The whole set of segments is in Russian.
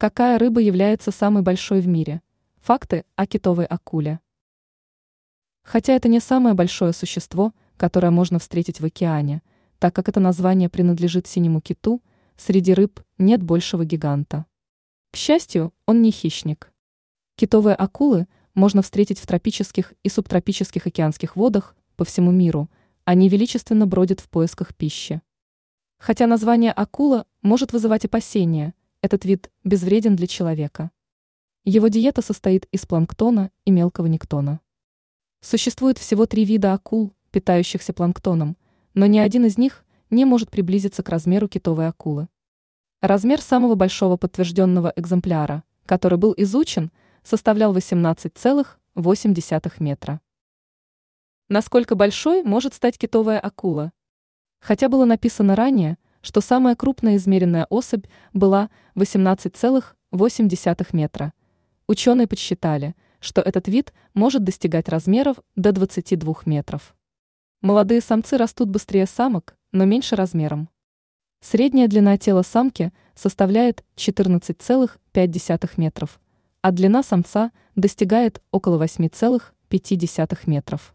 Какая рыба является самой большой в мире? Факты о китовой акуле. Хотя это не самое большое существо, которое можно встретить в океане, так как это название принадлежит синему киту, среди рыб нет большего гиганта. К счастью, он не хищник. Китовые акулы можно встретить в тропических и субтропических океанских водах по всему миру, они величественно бродят в поисках пищи. Хотя название акула может вызывать опасения, этот вид безвреден для человека. Его диета состоит из планктона и мелкого нектона. Существует всего три вида акул, питающихся планктоном, но ни один из них не может приблизиться к размеру китовой акулы. Размер самого большого подтвержденного экземпляра, который был изучен, составлял 18,8 метра. Насколько большой может стать китовая акула? Хотя было написано ранее, что самая крупная измеренная особь была 18,8 метра. Ученые подсчитали, что этот вид может достигать размеров до 22 метров. Молодые самцы растут быстрее самок, но меньше размером. Средняя длина тела самки составляет 14,5 метров, а длина самца достигает около 8,5 метров.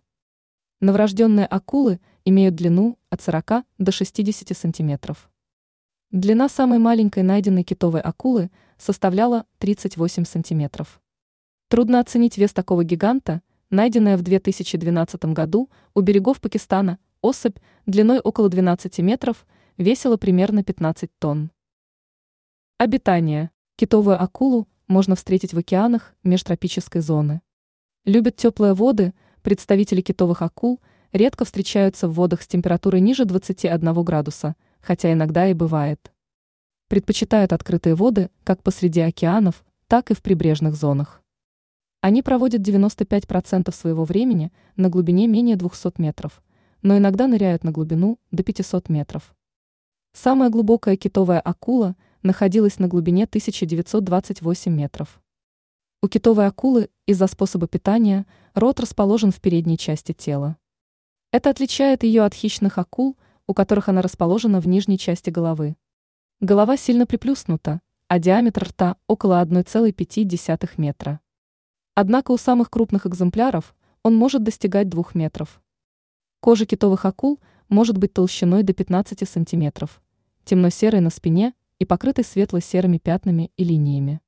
Новорожденные акулы имеют длину от 40 до 60 сантиметров. Длина самой маленькой найденной китовой акулы составляла 38 сантиметров. Трудно оценить вес такого гиганта, найденная в 2012 году у берегов Пакистана, особь длиной около 12 метров весила примерно 15 тонн. Обитание. Китовую акулу можно встретить в океанах межтропической зоны. Любят теплые воды, представители китовых акул редко встречаются в водах с температурой ниже 21 градуса, хотя иногда и бывает. Предпочитают открытые воды как посреди океанов, так и в прибрежных зонах. Они проводят 95% своего времени на глубине менее 200 метров, но иногда ныряют на глубину до 500 метров. Самая глубокая китовая акула находилась на глубине 1928 метров. У китовой акулы из-за способа питания рот расположен в передней части тела. Это отличает ее от хищных акул, у которых она расположена в нижней части головы. Голова сильно приплюснута, а диаметр рта около 1,5 метра. Однако у самых крупных экземпляров он может достигать 2 метров. Кожа китовых акул может быть толщиной до 15 сантиметров, темно-серой на спине и покрытой светло-серыми пятнами и линиями.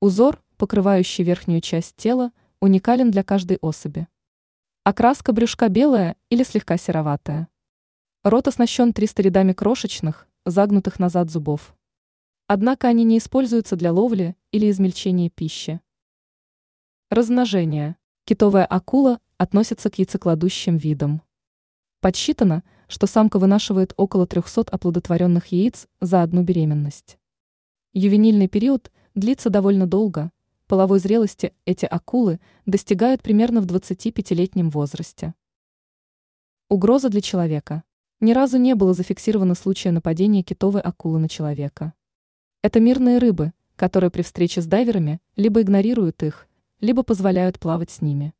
Узор, покрывающий верхнюю часть тела, уникален для каждой особи. Окраска брюшка белая или слегка сероватая. Рот оснащен 300 рядами крошечных, загнутых назад зубов. Однако они не используются для ловли или измельчения пищи. Размножение. Китовая акула относится к яйцекладущим видам. Подсчитано, что самка вынашивает около 300 оплодотворенных яиц за одну беременность. Ювенильный период длится довольно долго, половой зрелости эти акулы достигают примерно в 25-летнем возрасте. Угроза для человека. Ни разу не было зафиксировано случая нападения китовой акулы на человека. Это мирные рыбы, которые при встрече с дайверами либо игнорируют их, либо позволяют плавать с ними.